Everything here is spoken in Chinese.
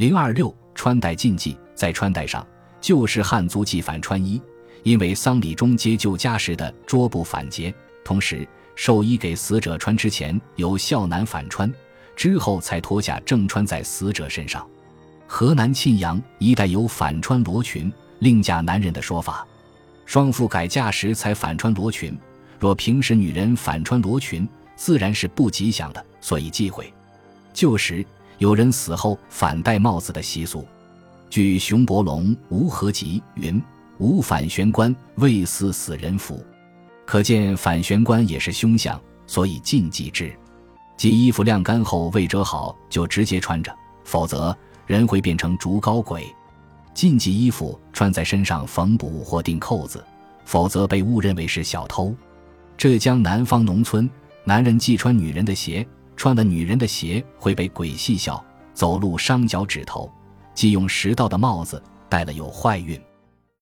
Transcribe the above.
零二六穿戴禁忌，在穿戴上，旧时汉族忌反穿衣，因为丧礼中接旧家时的桌布反结，同时寿衣给死者穿之前由孝男反穿，之后才脱下正穿在死者身上。河南沁阳一带有反穿罗裙另嫁男人的说法，双父改嫁时才反穿罗裙，若平时女人反穿罗裙，自然是不吉祥的，所以忌讳。旧时有人死后反戴帽子的习俗，据熊伯龙《吴合集》云：“无反玄关，未似死人服。”可见反玄关也是凶相，所以禁忌之。即衣服晾干后未折好就直接穿着，否则。人会变成竹篙鬼，禁忌衣服穿在身上缝补或钉扣子，否则被误认为是小偷。浙江南方农村，男人忌穿女人的鞋，穿了女人的鞋会被鬼戏笑，走路伤脚趾头；忌用食道的帽子，戴了有坏运。